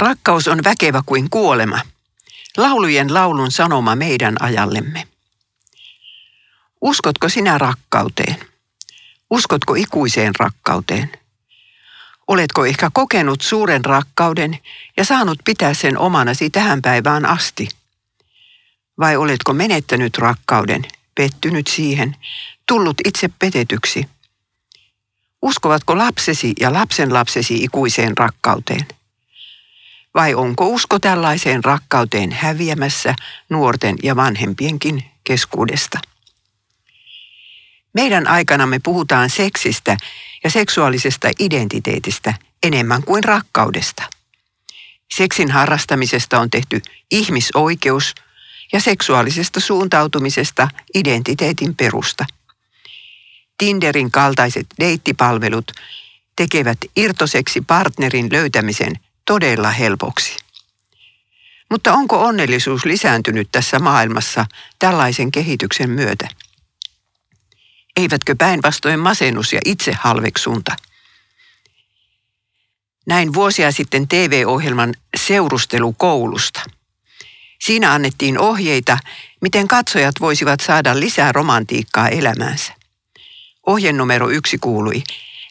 Rakkaus on väkevä kuin kuolema. Laulujen laulun sanoma meidän ajallemme. Uskotko sinä rakkauteen? Uskotko ikuiseen rakkauteen? Oletko ehkä kokenut suuren rakkauden ja saanut pitää sen omanasi tähän päivään asti? Vai oletko menettänyt rakkauden, pettynyt siihen, tullut itse petetyksi? Uskovatko lapsesi ja lapsen lapsesi ikuiseen rakkauteen? Vai onko usko tällaiseen rakkauteen häviämässä nuorten ja vanhempienkin keskuudesta? Meidän aikanamme puhutaan seksistä ja seksuaalisesta identiteetistä enemmän kuin rakkaudesta. Seksin harrastamisesta on tehty ihmisoikeus ja seksuaalisesta suuntautumisesta identiteetin perusta. Tinderin kaltaiset deittipalvelut tekevät irtoseksi partnerin löytämisen todella helpoksi. Mutta onko onnellisuus lisääntynyt tässä maailmassa tällaisen kehityksen myötä? Eivätkö päinvastoin masennus ja itsehalveksunta? Näin vuosia sitten TV-ohjelman Seurustelu koulusta. Siinä annettiin ohjeita, miten katsojat voisivat saada lisää romantiikkaa elämäänsä. Ohje numero yksi kuului,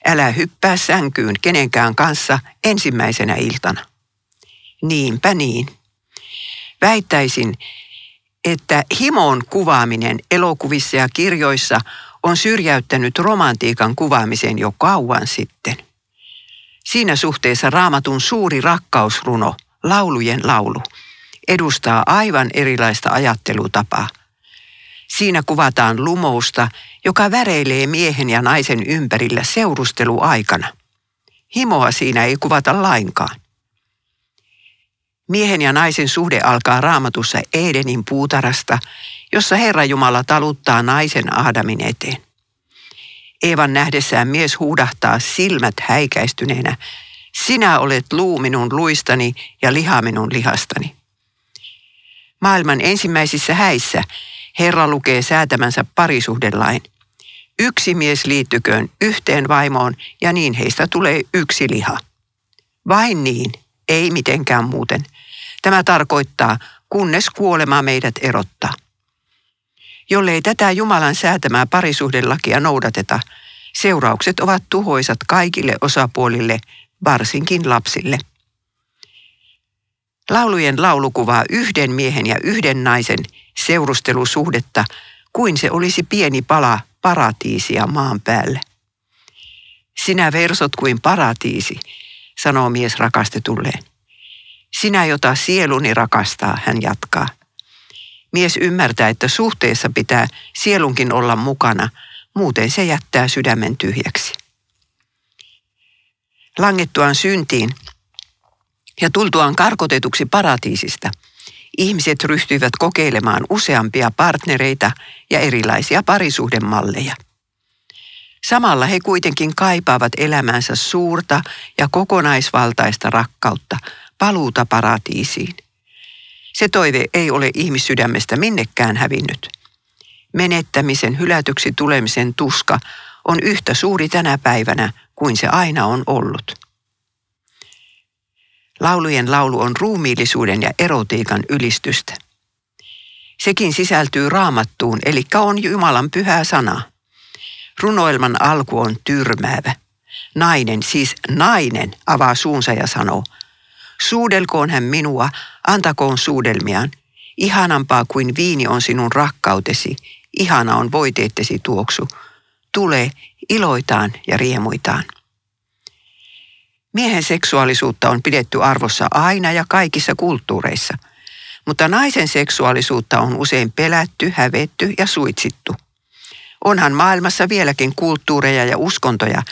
älä hyppää sänkyyn kenenkään kanssa ensimmäisenä iltana. Niinpä niin. Väittäisin, että himon kuvaaminen elokuvissa ja kirjoissa on syrjäyttänyt romantiikan kuvaamisen jo kauan sitten. Siinä suhteessa raamatun suuri rakkausruno, laulujen laulu, edustaa aivan erilaista ajattelutapaa. Siinä kuvataan lumousta, joka väreilee miehen ja naisen ympärillä seurusteluaikana. Himoa siinä ei kuvata lainkaan. Miehen ja naisen suhde alkaa raamatussa Edenin puutarasta, jossa Herra Jumala taluttaa naisen Aadamin eteen. Eevan nähdessään mies huudahtaa silmät häikäistyneenä, sinä olet luu minun luistani ja liha minun lihastani. Maailman ensimmäisissä häissä Herra lukee säätämänsä parisuhdelain. Yksi mies liittyköön yhteen vaimoon ja niin heistä tulee yksi liha. Vain niin, ei mitenkään muuten. Tämä tarkoittaa, kunnes kuolema meidät erottaa. Jollei tätä Jumalan säätämää parisuhdelakia noudateta, seuraukset ovat tuhoisat kaikille osapuolille, varsinkin lapsille. Laulujen laulu kuvaa yhden miehen ja yhden naisen seurustelusuhdetta kuin se olisi pieni pala paratiisia maan päälle. Sinä versot kuin paratiisi, sanoo mies rakastetulleen. Sinä, jota sieluni rakastaa, hän jatkaa. Mies ymmärtää, että suhteessa pitää sielunkin olla mukana, muuten se jättää sydämen tyhjäksi. Langettuaan syntiin ja tultuaan karkotetuksi paratiisista, ihmiset ryhtyivät kokeilemaan useampia partnereita ja erilaisia parisuhdemalleja. Samalla he kuitenkin kaipaavat elämänsä suurta ja kokonaisvaltaista rakkautta, paluuta paratiisiin. Se toive ei ole ihmissydämestä minnekään hävinnyt. Menettämisen hylätyksi tulemisen tuska on yhtä suuri tänä päivänä kuin se aina on ollut. Laulujen laulu on ruumiillisuuden ja erotiikan ylistystä. Sekin sisältyy raamattuun, eli on Jumalan pyhää sana. Runoilman alku on tyrmäävä. Nainen, siis nainen, avaa suunsa ja sanoo, Suudelkoon hän minua, antakoon suudelmiaan. Ihanampaa kuin viini on sinun rakkautesi, ihana on voiteettesi tuoksu. Tule, iloitaan ja riemuitaan. Miehen seksuaalisuutta on pidetty arvossa aina ja kaikissa kulttuureissa, mutta naisen seksuaalisuutta on usein pelätty, hävetty ja suitsittu. Onhan maailmassa vieläkin kulttuureja ja uskontoja,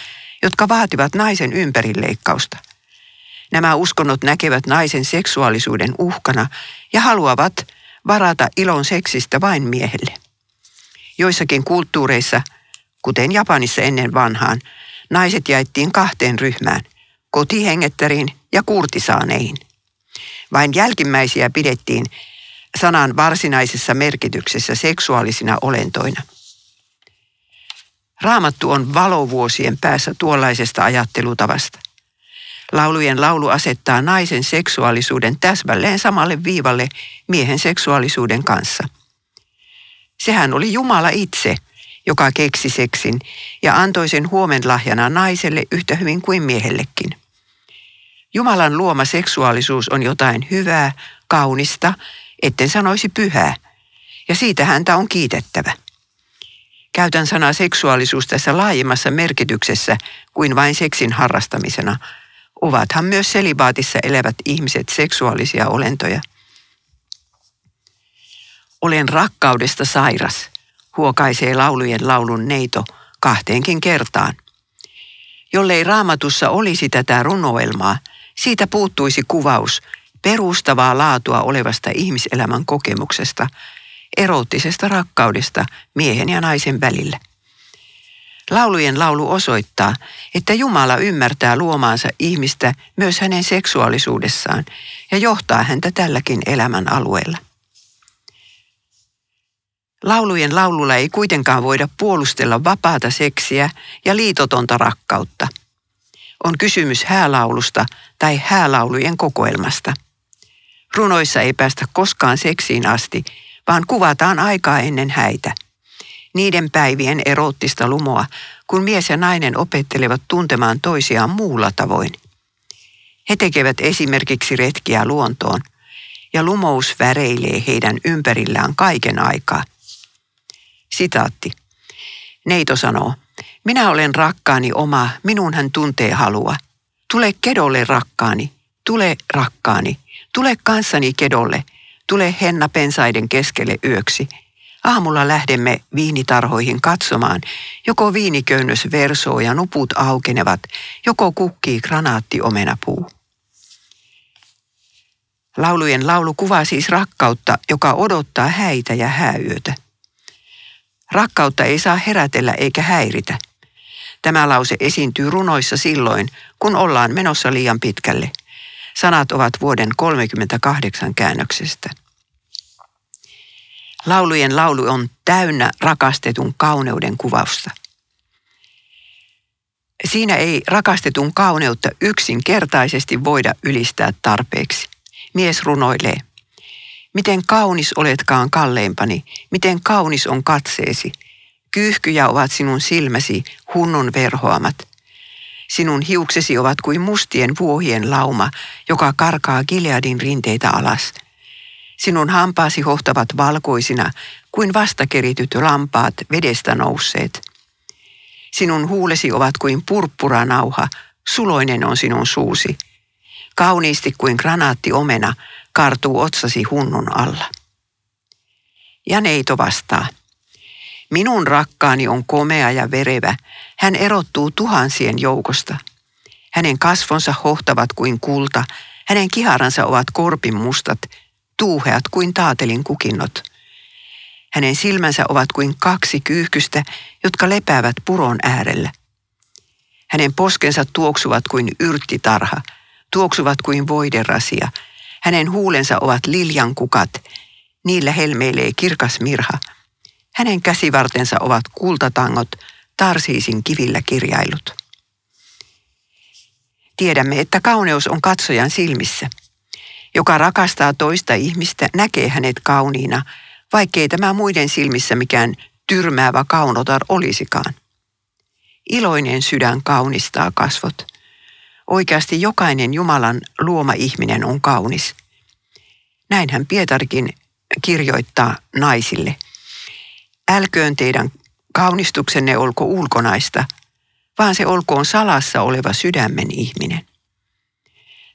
jotka vaativat naisen ympärileikkausta. Nämä uskonnot näkevät naisen seksuaalisuuden uhkana ja haluavat varata ilon seksistä vain miehelle. Joissakin kulttuureissa, kuten Japanissa ennen vanhaan, naiset jaettiin kahteen ryhmään – kotihengettäriin ja kurtisaaneihin. Vain jälkimmäisiä pidettiin sanan varsinaisessa merkityksessä seksuaalisina olentoina. Raamattu on valovuosien päässä tuollaisesta ajattelutavasta. Laulujen laulu asettaa naisen seksuaalisuuden täsmälleen samalle viivalle miehen seksuaalisuuden kanssa. Sehän oli Jumala itse, joka keksi seksin ja antoi sen huomenlahjana naiselle yhtä hyvin kuin miehellekin. Jumalan luoma seksuaalisuus on jotain hyvää, kaunista, etten sanoisi pyhää, ja siitä häntä on kiitettävä. Käytän sanaa seksuaalisuus tässä laajemmassa merkityksessä kuin vain seksin harrastamisena. Ovathan myös selibaatissa elävät ihmiset seksuaalisia olentoja. Olen rakkaudesta sairas, huokaisee laulujen laulun neito kahteenkin kertaan. Jollei raamatussa olisi tätä runoelmaa, siitä puuttuisi kuvaus perustavaa laatua olevasta ihmiselämän kokemuksesta, eroottisesta rakkaudesta miehen ja naisen välillä. Laulujen laulu osoittaa, että Jumala ymmärtää luomaansa ihmistä myös hänen seksuaalisuudessaan ja johtaa häntä tälläkin elämän alueella. Laulujen laululla ei kuitenkaan voida puolustella vapaata seksiä ja liitotonta rakkautta. On kysymys häälaulusta tai häälaulujen kokoelmasta. Runoissa ei päästä koskaan seksiin asti, vaan kuvataan aikaa ennen häitä. Niiden päivien eroottista lumoa, kun mies ja nainen opettelevat tuntemaan toisiaan muulla tavoin. He tekevät esimerkiksi retkiä luontoon, ja lumous väreilee heidän ympärillään kaiken aikaa. Sitaatti. Neito sanoo, minä olen rakkaani oma, minun hän tuntee halua. Tule kedolle rakkaani, tule rakkaani, tule kanssani kedolle, tule henna pensaiden keskelle yöksi. Aamulla lähdemme viinitarhoihin katsomaan, joko viiniköynnös versoo ja nuput aukenevat, joko kukkii granaattiomenapuu. Laulujen laulu kuvaa siis rakkautta, joka odottaa häitä ja hääyötä. Rakkautta ei saa herätellä eikä häiritä. Tämä lause esiintyy runoissa silloin, kun ollaan menossa liian pitkälle. Sanat ovat vuoden 38 käännöksestä. Laulujen laulu on täynnä rakastetun kauneuden kuvausta. Siinä ei rakastetun kauneutta yksinkertaisesti voida ylistää tarpeeksi. Mies runoilee. Miten kaunis oletkaan kalleimpani, miten kaunis on katseesi. Kyyhkyjä ovat sinun silmäsi, hunnun verhoamat. Sinun hiuksesi ovat kuin mustien vuohien lauma, joka karkaa Gileadin rinteitä alas. Sinun hampaasi hohtavat valkoisina kuin vastakerityt lampaat vedestä nousseet. Sinun huulesi ovat kuin purppuranauha, suloinen on sinun suusi. Kauniisti kuin granaattiomena kartuu otsasi hunnun alla. Ja neito vastaa. Minun rakkaani on komea ja verevä. Hän erottuu tuhansien joukosta. Hänen kasvonsa hohtavat kuin kulta, hänen kiharansa ovat korpin mustat, tuuheat kuin taatelin kukinnot. Hänen silmänsä ovat kuin kaksi kyyhkystä, jotka lepäävät puron äärellä. Hänen poskensa tuoksuvat kuin yrttitarha, tuoksuvat kuin voiderasia. Hänen huulensa ovat liljan kukat, niillä helmeilee kirkas mirha – hänen käsivartensa ovat kultatangot, tarsiisin kivillä kirjailut. Tiedämme, että kauneus on katsojan silmissä. Joka rakastaa toista ihmistä, näkee hänet kauniina, vaikkei tämä muiden silmissä mikään tyrmäävä kaunotar olisikaan. Iloinen sydän kaunistaa kasvot. Oikeasti jokainen Jumalan luoma ihminen on kaunis. Näinhän Pietarkin kirjoittaa naisille – älköön teidän kaunistuksenne olko ulkonaista, vaan se olkoon salassa oleva sydämen ihminen.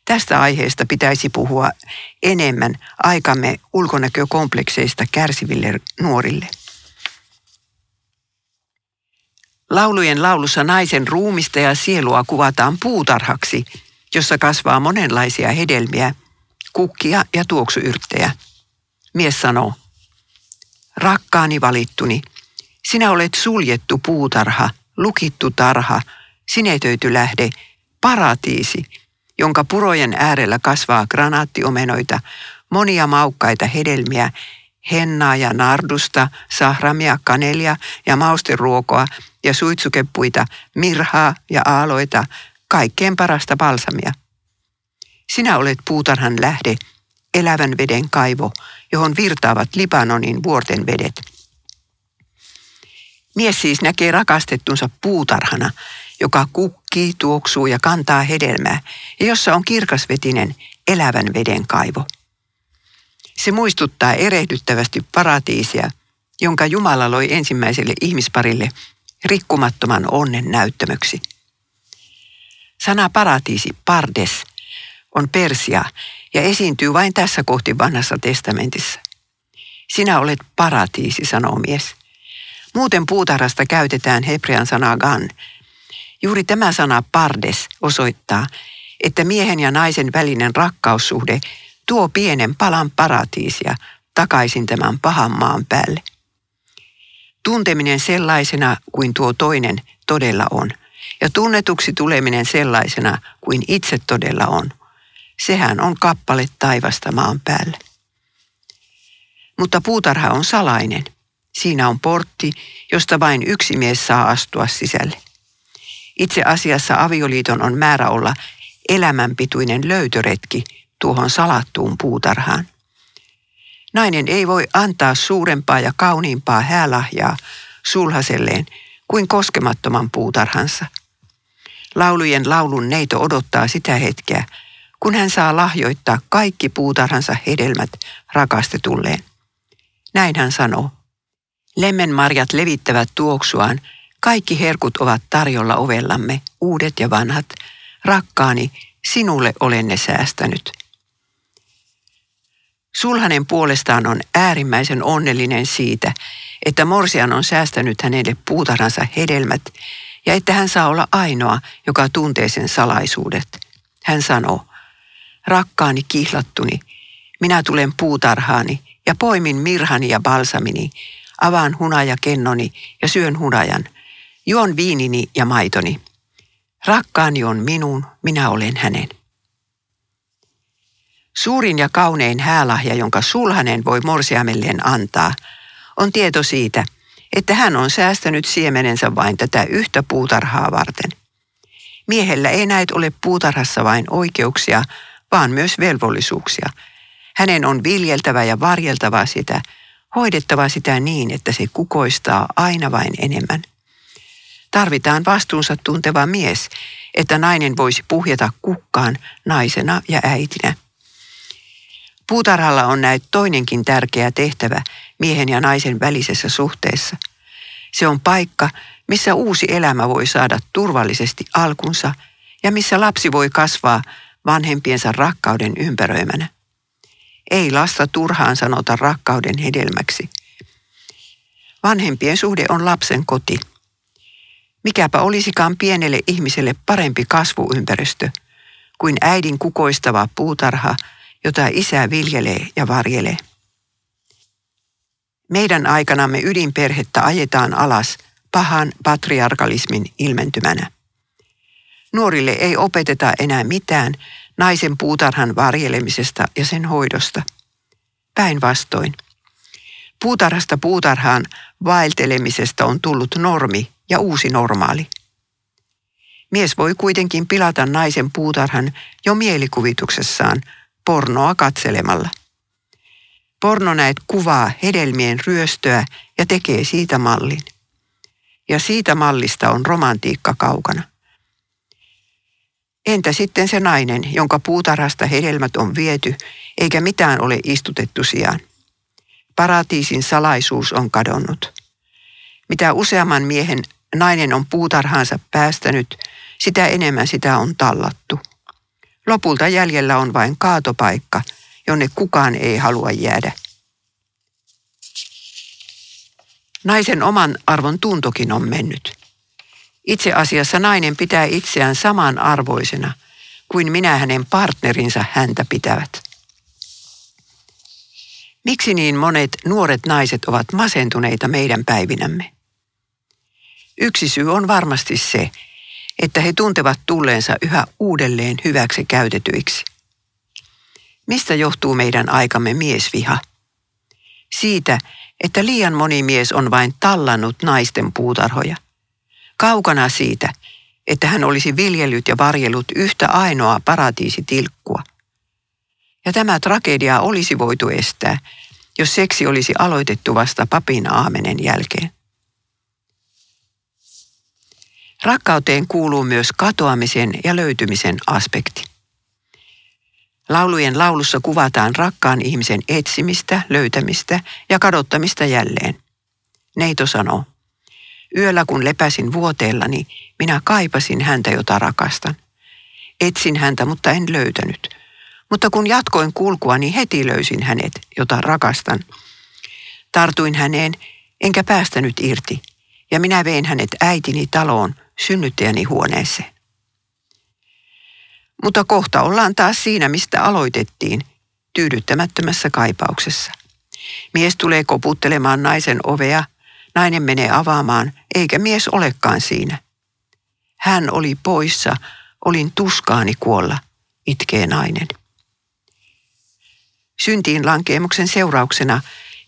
Tästä aiheesta pitäisi puhua enemmän aikamme ulkonäkökomplekseista kärsiville nuorille. Laulujen laulussa naisen ruumista ja sielua kuvataan puutarhaksi, jossa kasvaa monenlaisia hedelmiä, kukkia ja tuoksuyrttejä. Mies sanoo, Rakkaani valittuni, sinä olet suljettu puutarha, lukittu tarha, sinetöity lähde, paratiisi, jonka purojen äärellä kasvaa granaattiomenoita, monia maukkaita hedelmiä, hennaa ja nardusta, sahramia, kanelia ja mausteruokoa ja suitsukepuita, mirhaa ja aaloita, kaikkein parasta balsamia. Sinä olet puutarhan lähde, elävän veden kaivo, johon virtaavat Libanonin vuorten vedet. Mies siis näkee rakastettunsa puutarhana, joka kukkii, tuoksuu ja kantaa hedelmää, ja jossa on kirkasvetinen elävän veden kaivo. Se muistuttaa erehdyttävästi paratiisia, jonka Jumala loi ensimmäiselle ihmisparille rikkumattoman onnen näyttämöksi. Sana paratiisi, pardes, on Persia ja esiintyy vain tässä kohti vanhassa testamentissa. Sinä olet paratiisi, sanoo mies. Muuten puutarhasta käytetään hebrean sanaa gan. Juuri tämä sana pardes osoittaa, että miehen ja naisen välinen rakkaussuhde tuo pienen palan paratiisia takaisin tämän pahan maan päälle. Tunteminen sellaisena kuin tuo toinen todella on, ja tunnetuksi tuleminen sellaisena kuin itse todella on, sehän on kappale taivasta maan päälle. Mutta puutarha on salainen. Siinä on portti, josta vain yksi mies saa astua sisälle. Itse asiassa avioliiton on määrä olla elämänpituinen löytöretki tuohon salattuun puutarhaan. Nainen ei voi antaa suurempaa ja kauniimpaa häälahjaa sulhaselleen kuin koskemattoman puutarhansa. Laulujen laulun neito odottaa sitä hetkeä, kun hän saa lahjoittaa kaikki puutarhansa hedelmät rakastetulleen. Näin hän sanoo. Lemmenmarjat levittävät tuoksuaan, kaikki herkut ovat tarjolla ovellamme, uudet ja vanhat. Rakkaani, sinulle olen ne säästänyt. Sulhanen puolestaan on äärimmäisen onnellinen siitä, että Morsian on säästänyt hänelle puutarhansa hedelmät ja että hän saa olla ainoa, joka tuntee sen salaisuudet. Hän sanoo, rakkaani kihlattuni, minä tulen puutarhaani ja poimin mirhani ja balsamini, avaan hunajakennoni ja syön hunajan, juon viinini ja maitoni. Rakkaani on minun, minä olen hänen. Suurin ja kaunein häälahja, jonka sulhanen voi morsiamelleen antaa, on tieto siitä, että hän on säästänyt siemenensä vain tätä yhtä puutarhaa varten. Miehellä ei näet ole puutarhassa vain oikeuksia, vaan myös velvollisuuksia. Hänen on viljeltävä ja varjeltava sitä, hoidettava sitä niin, että se kukoistaa aina vain enemmän. Tarvitaan vastuunsa tunteva mies, että nainen voisi puhjata kukkaan naisena ja äitinä. Puutarhalla on näet toinenkin tärkeä tehtävä miehen ja naisen välisessä suhteessa. Se on paikka, missä uusi elämä voi saada turvallisesti alkunsa ja missä lapsi voi kasvaa vanhempiensa rakkauden ympäröimänä. Ei lasta turhaan sanota rakkauden hedelmäksi. Vanhempien suhde on lapsen koti. Mikäpä olisikaan pienelle ihmiselle parempi kasvuympäristö kuin äidin kukoistava puutarha – jota isä viljelee ja varjelee. Meidän aikanamme ydinperhettä ajetaan alas pahan patriarkalismin ilmentymänä. Nuorille ei opeteta enää mitään naisen puutarhan varjelemisesta ja sen hoidosta. Päinvastoin. Puutarhasta puutarhaan vaeltelemisesta on tullut normi ja uusi normaali. Mies voi kuitenkin pilata naisen puutarhan jo mielikuvituksessaan pornoa katselemalla. Porno näet kuvaa hedelmien ryöstöä ja tekee siitä mallin. Ja siitä mallista on romantiikka kaukana. Entä sitten se nainen, jonka puutarhasta hedelmät on viety, eikä mitään ole istutettu sijaan? Paratiisin salaisuus on kadonnut. Mitä useamman miehen nainen on puutarhaansa päästänyt, sitä enemmän sitä on tallattu. Lopulta jäljellä on vain kaatopaikka, jonne kukaan ei halua jäädä. Naisen oman arvon tuntokin on mennyt. Itse asiassa nainen pitää itseään saman arvoisena kuin minä hänen partnerinsa häntä pitävät. Miksi niin monet nuoret naiset ovat masentuneita meidän päivinämme? Yksi syy on varmasti se, että he tuntevat tulleensa yhä uudelleen hyväksi käytetyiksi. Mistä johtuu meidän aikamme miesviha? Siitä, että liian moni mies on vain tallannut naisten puutarhoja. Kaukana siitä, että hän olisi viljellyt ja varjellut yhtä ainoaa paratiisitilkkua. Ja tämä tragedia olisi voitu estää, jos seksi olisi aloitettu vasta papin aamenen jälkeen. Rakkauteen kuuluu myös katoamisen ja löytymisen aspekti. Laulujen laulussa kuvataan rakkaan ihmisen etsimistä, löytämistä ja kadottamista jälleen. Neito sanoo, yöllä kun lepäsin vuoteellani, minä kaipasin häntä, jota rakastan. Etsin häntä, mutta en löytänyt. Mutta kun jatkoin kulkua, niin heti löysin hänet, jota rakastan. Tartuin häneen, enkä päästänyt irti, ja minä vein hänet äitini taloon, synnyttäjäni huoneeseen. Mutta kohta ollaan taas siinä, mistä aloitettiin, tyydyttämättömässä kaipauksessa. Mies tulee koputtelemaan naisen ovea, nainen menee avaamaan, eikä mies olekaan siinä. Hän oli poissa, olin tuskaani kuolla, itkee nainen. Syntiin lankeemuksen seurauksena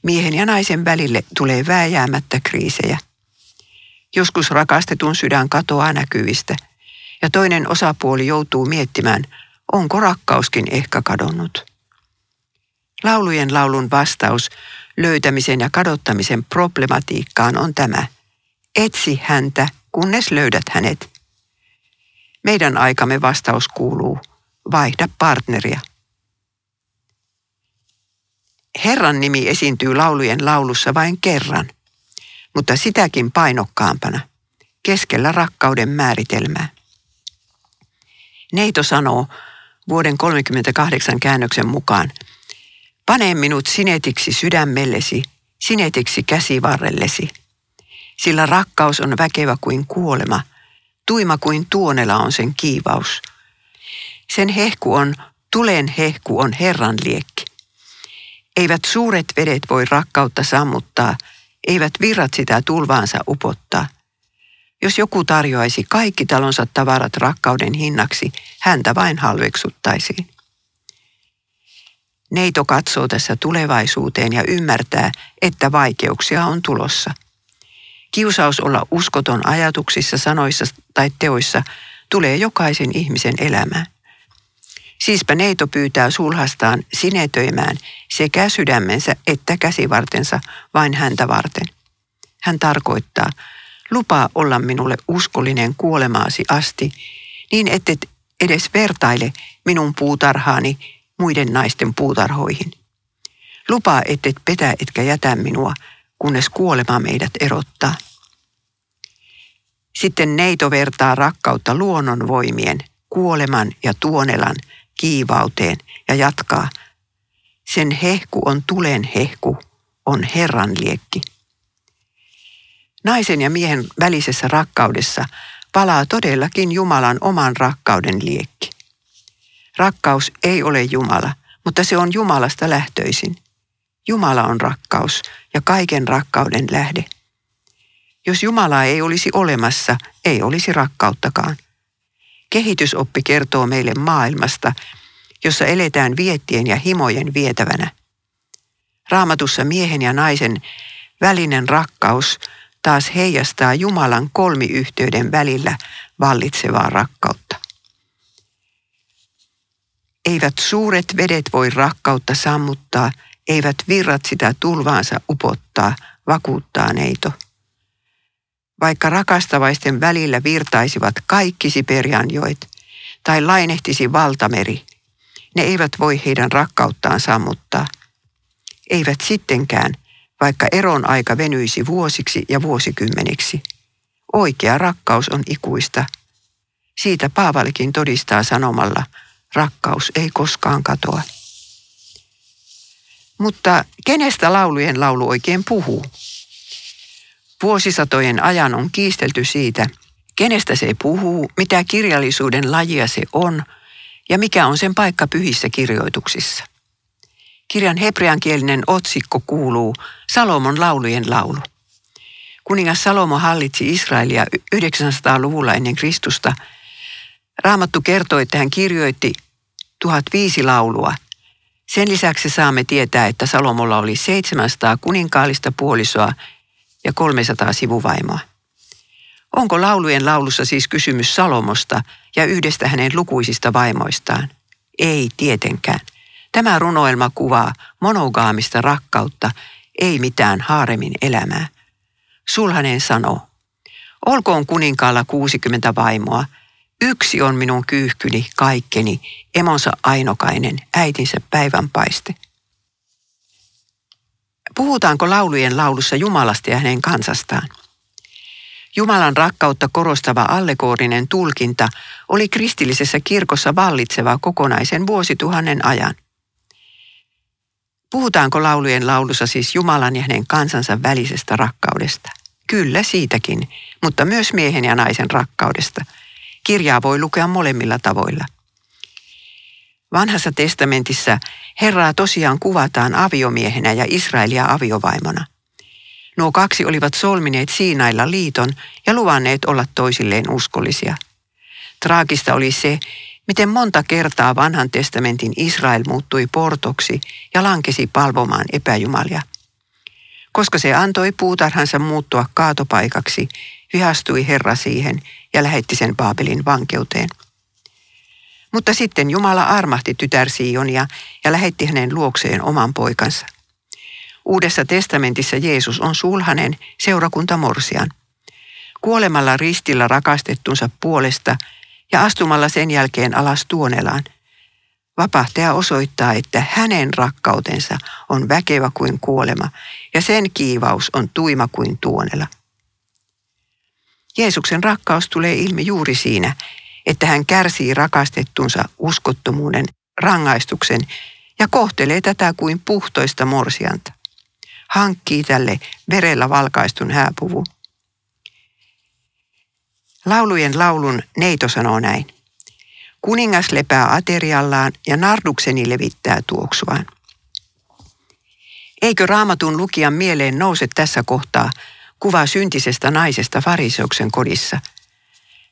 miehen ja naisen välille tulee vääjäämättä kriisejä. Joskus rakastetun sydän katoaa näkyvistä – ja toinen osapuoli joutuu miettimään, onko rakkauskin ehkä kadonnut. Laulujen laulun vastaus löytämisen ja kadottamisen problematiikkaan on tämä. Etsi häntä, kunnes löydät hänet. Meidän aikamme vastaus kuuluu, vaihda partneria. Herran nimi esiintyy laulujen laulussa vain kerran, mutta sitäkin painokkaampana, keskellä rakkauden määritelmää. Neito sanoo vuoden 38 käännöksen mukaan, pane minut sinetiksi sydämellesi, sinetiksi käsivarrellesi. Sillä rakkaus on väkevä kuin kuolema, tuima kuin tuonela on sen kiivaus. Sen hehku on, tulen hehku on Herran liekki. Eivät suuret vedet voi rakkautta sammuttaa, eivät virrat sitä tulvaansa upottaa. Jos joku tarjoaisi kaikki talonsa tavarat rakkauden hinnaksi, häntä vain halveksuttaisiin. Neito katsoo tässä tulevaisuuteen ja ymmärtää, että vaikeuksia on tulossa. Kiusaus olla uskoton ajatuksissa, sanoissa tai teoissa tulee jokaisen ihmisen elämään. Siispä neito pyytää sulhastaan sinetöimään sekä sydämensä että käsivartensa vain häntä varten. Hän tarkoittaa, lupaa olla minulle uskollinen kuolemaasi asti, niin ettet edes vertaile minun puutarhaani muiden naisten puutarhoihin. Lupaa, ettet petä etkä jätä minua, kunnes kuolema meidät erottaa. Sitten neito vertaa rakkautta luonnonvoimien, kuoleman ja tuonelan kiivauteen ja jatkaa. Sen hehku on tulen hehku, on Herran liekki. Naisen ja miehen välisessä rakkaudessa palaa todellakin Jumalan oman rakkauden liekki. Rakkaus ei ole Jumala, mutta se on Jumalasta lähtöisin. Jumala on rakkaus ja kaiken rakkauden lähde. Jos Jumalaa ei olisi olemassa, ei olisi rakkauttakaan. Kehitysoppi kertoo meille maailmasta, jossa eletään viettien ja himojen vietävänä. Raamatussa miehen ja naisen välinen rakkaus taas heijastaa Jumalan kolmiyhteyden välillä vallitsevaa rakkautta. Eivät suuret vedet voi rakkautta sammuttaa, eivät virrat sitä tulvaansa upottaa, vakuuttaa neito. Vaikka rakastavaisten välillä virtaisivat kaikki Siperianjoet tai lainehtisi valtameri, ne eivät voi heidän rakkauttaan sammuttaa. Eivät sittenkään, vaikka eron aika venyisi vuosiksi ja vuosikymmeniksi. Oikea rakkaus on ikuista. Siitä Paavalikin todistaa sanomalla, rakkaus ei koskaan katoa. Mutta kenestä laulujen laulu oikein puhuu? Vuosisatojen ajan on kiistelty siitä, kenestä se puhuu, mitä kirjallisuuden lajia se on ja mikä on sen paikka pyhissä kirjoituksissa. Kirjan hebreankielinen otsikko kuuluu Salomon laulujen laulu. Kuningas Salomo hallitsi Israelia 900-luvulla ennen Kristusta. Raamattu kertoo, että hän kirjoitti 1005 laulua. Sen lisäksi saamme tietää, että Salomolla oli 700 kuninkaallista puolisoa ja 300 sivuvaimoa. Onko laulujen laulussa siis kysymys Salomosta ja yhdestä hänen lukuisista vaimoistaan? Ei tietenkään. Tämä runoelma kuvaa monogaamista rakkautta, ei mitään haaremin elämää. Sulhanen sanoo, olkoon kuninkaalla 60 vaimoa, yksi on minun kyyhkyni, kaikkeni, emonsa ainokainen, äitinsä päivänpaiste. Puhutaanko laulujen laulussa Jumalasta ja hänen kansastaan? Jumalan rakkautta korostava allegorinen tulkinta oli kristillisessä kirkossa vallitseva kokonaisen vuosituhannen ajan. Puhutaanko laulujen laulussa siis Jumalan ja hänen kansansa välisestä rakkaudesta? Kyllä siitäkin, mutta myös miehen ja naisen rakkaudesta. Kirjaa voi lukea molemmilla tavoilla. Vanhassa testamentissa Herraa tosiaan kuvataan aviomiehenä ja Israelia aviovaimona. Nuo kaksi olivat solmineet Siinailla liiton ja luvanneet olla toisilleen uskollisia. Traagista oli se, miten monta kertaa vanhan testamentin Israel muuttui portoksi ja lankesi palvomaan epäjumalia. Koska se antoi puutarhansa muuttua kaatopaikaksi, vihastui Herra siihen ja lähetti sen Baabelin vankeuteen. Mutta sitten Jumala armahti tytär Sionia ja lähetti hänen luokseen oman poikansa. Uudessa testamentissa Jeesus on sulhanen seurakunta Morsian. Kuolemalla ristillä rakastettunsa puolesta ja astumalla sen jälkeen alas tuonelaan, vapahtaja osoittaa, että hänen rakkautensa on väkevä kuin kuolema ja sen kiivaus on tuima kuin tuonela. Jeesuksen rakkaus tulee ilmi juuri siinä, että hän kärsii rakastettunsa uskottomuuden rangaistuksen ja kohtelee tätä kuin puhtoista morsianta. Hankkii tälle verellä valkaistun hääpuvun. Laulujen laulun neito sanoo näin. Kuningas lepää ateriallaan ja nardukseni levittää tuoksuaan. Eikö raamatun lukijan mieleen nouse tässä kohtaa kuva syntisestä naisesta fariseuksen kodissa –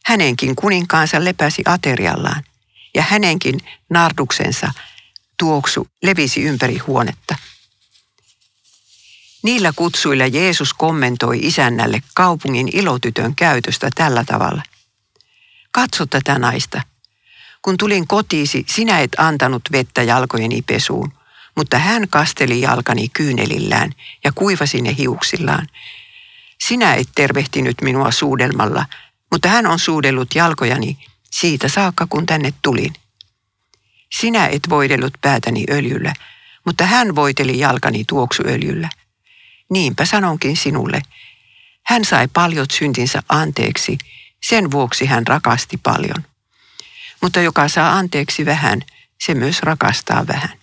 hänenkin kuninkaansa lepäsi ateriallaan ja hänenkin narduksensa tuoksu levisi ympäri huonetta. Niillä kutsuilla Jeesus kommentoi isännälle kaupungin ilotytön käytöstä tällä tavalla. Katso tätä naista. Kun tulin kotiisi, sinä et antanut vettä jalkojeni pesuun, mutta hän kasteli jalkani kyynelillään ja kuivasi ne hiuksillaan. Sinä et tervehtinyt minua suudelmalla, mutta hän on suudellut jalkojani siitä saakka, kun tänne tulin. Sinä et voidellut päätäni öljyllä, mutta hän voiteli jalkani tuoksuöljyllä. Niinpä sanonkin sinulle, hän sai paljot syntinsä anteeksi, sen vuoksi hän rakasti paljon. Mutta joka saa anteeksi vähän, se myös rakastaa vähän.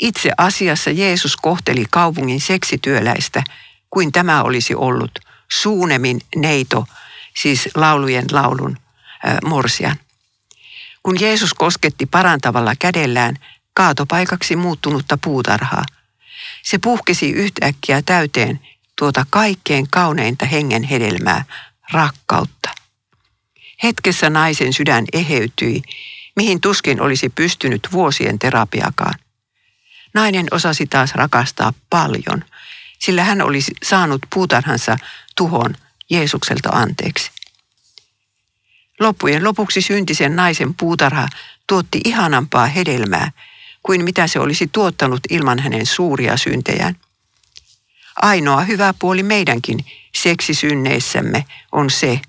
Itse asiassa Jeesus kohteli kaupungin seksityöläistä kuin tämä olisi ollut – Suunemin neito, siis laulujen laulun äh, morsian. Kun Jeesus kosketti parantavalla kädellään kaatopaikaksi muuttunutta puutarhaa, se puhkesi yhtäkkiä täyteen tuota kaikkein kauneinta hengen hedelmää, rakkautta. Hetkessä naisen sydän eheytyi, mihin tuskin olisi pystynyt vuosien terapiakaan. Nainen osasi taas rakastaa paljon, sillä hän olisi saanut puutarhansa tuhon Jeesukselta anteeksi. Loppujen lopuksi syntisen naisen puutarha tuotti ihanampaa hedelmää kuin mitä se olisi tuottanut ilman hänen suuria syntejään. Ainoa hyvä puoli meidänkin seksisynneissämme on se,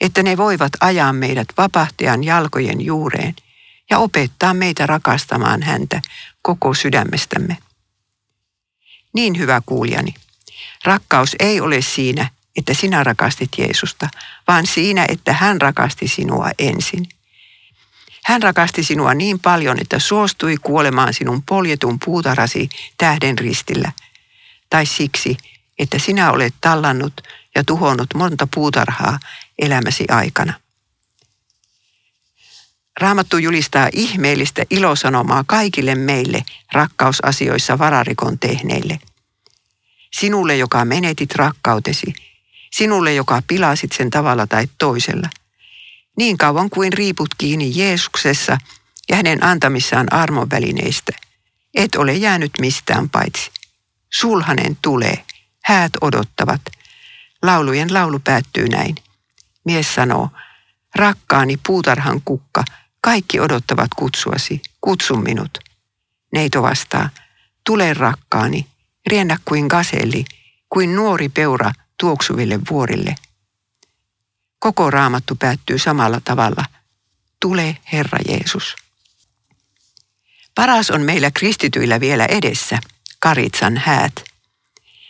että ne voivat ajaa meidät vapahtajan jalkojen juureen ja opettaa meitä rakastamaan häntä koko sydämestämme. Niin hyvä kuulijani, rakkaus ei ole siinä, että sinä rakastit Jeesusta, vaan siinä, että hän rakasti sinua ensin. Hän rakasti sinua niin paljon, että suostui kuolemaan sinun poljetun puutarasi tähden ristillä. Tai siksi, että sinä olet tallannut ja tuhonnut monta puutarhaa elämäsi aikana. Raamattu julistaa ihmeellistä ilosanomaa kaikille meille rakkausasioissa vararikon tehneille. Sinulle, joka menetit rakkautesi – sinulle, joka pilasit sen tavalla tai toisella. Niin kauan kuin riiput kiinni Jeesuksessa ja hänen antamissaan armon välineistä, et ole jäänyt mistään paitsi. Sulhanen tulee, häät odottavat. Laulujen laulu päättyy näin. Mies sanoo, rakkaani puutarhan kukka, kaikki odottavat kutsuasi. kutsu minut. Neito vastaa, tule rakkaani, riennä kuin gaselli, kuin nuori peura tuoksuville vuorille. Koko raamattu päättyy samalla tavalla. Tule, Herra Jeesus. Paras on meillä kristityillä vielä edessä, Karitsan häät.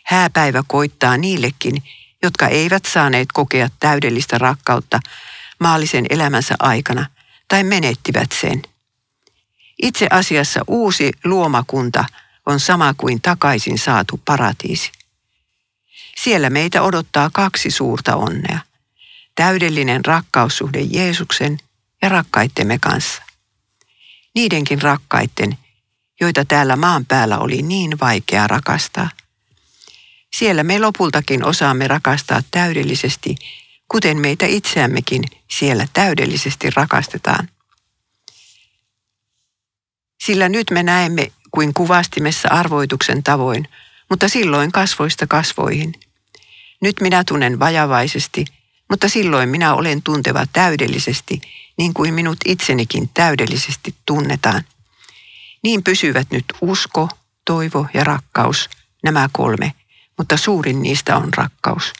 Hääpäivä koittaa niillekin, jotka eivät saaneet kokea täydellistä rakkautta maallisen elämänsä aikana tai menettivät sen. Itse asiassa uusi luomakunta on sama kuin takaisin saatu paratiisi. Siellä meitä odottaa kaksi suurta onnea. Täydellinen rakkaussuhde Jeesuksen ja rakkaittemme kanssa. Niidenkin rakkaitten, joita täällä maan päällä oli niin vaikea rakastaa. Siellä me lopultakin osaamme rakastaa täydellisesti, kuten meitä itseämmekin siellä täydellisesti rakastetaan. Sillä nyt me näemme kuin kuvastimessa arvoituksen tavoin, mutta silloin kasvoista kasvoihin. Nyt minä tunnen vajavaisesti, mutta silloin minä olen tunteva täydellisesti, niin kuin minut itsenikin täydellisesti tunnetaan. Niin pysyvät nyt usko, toivo ja rakkaus, nämä kolme, mutta suurin niistä on rakkaus.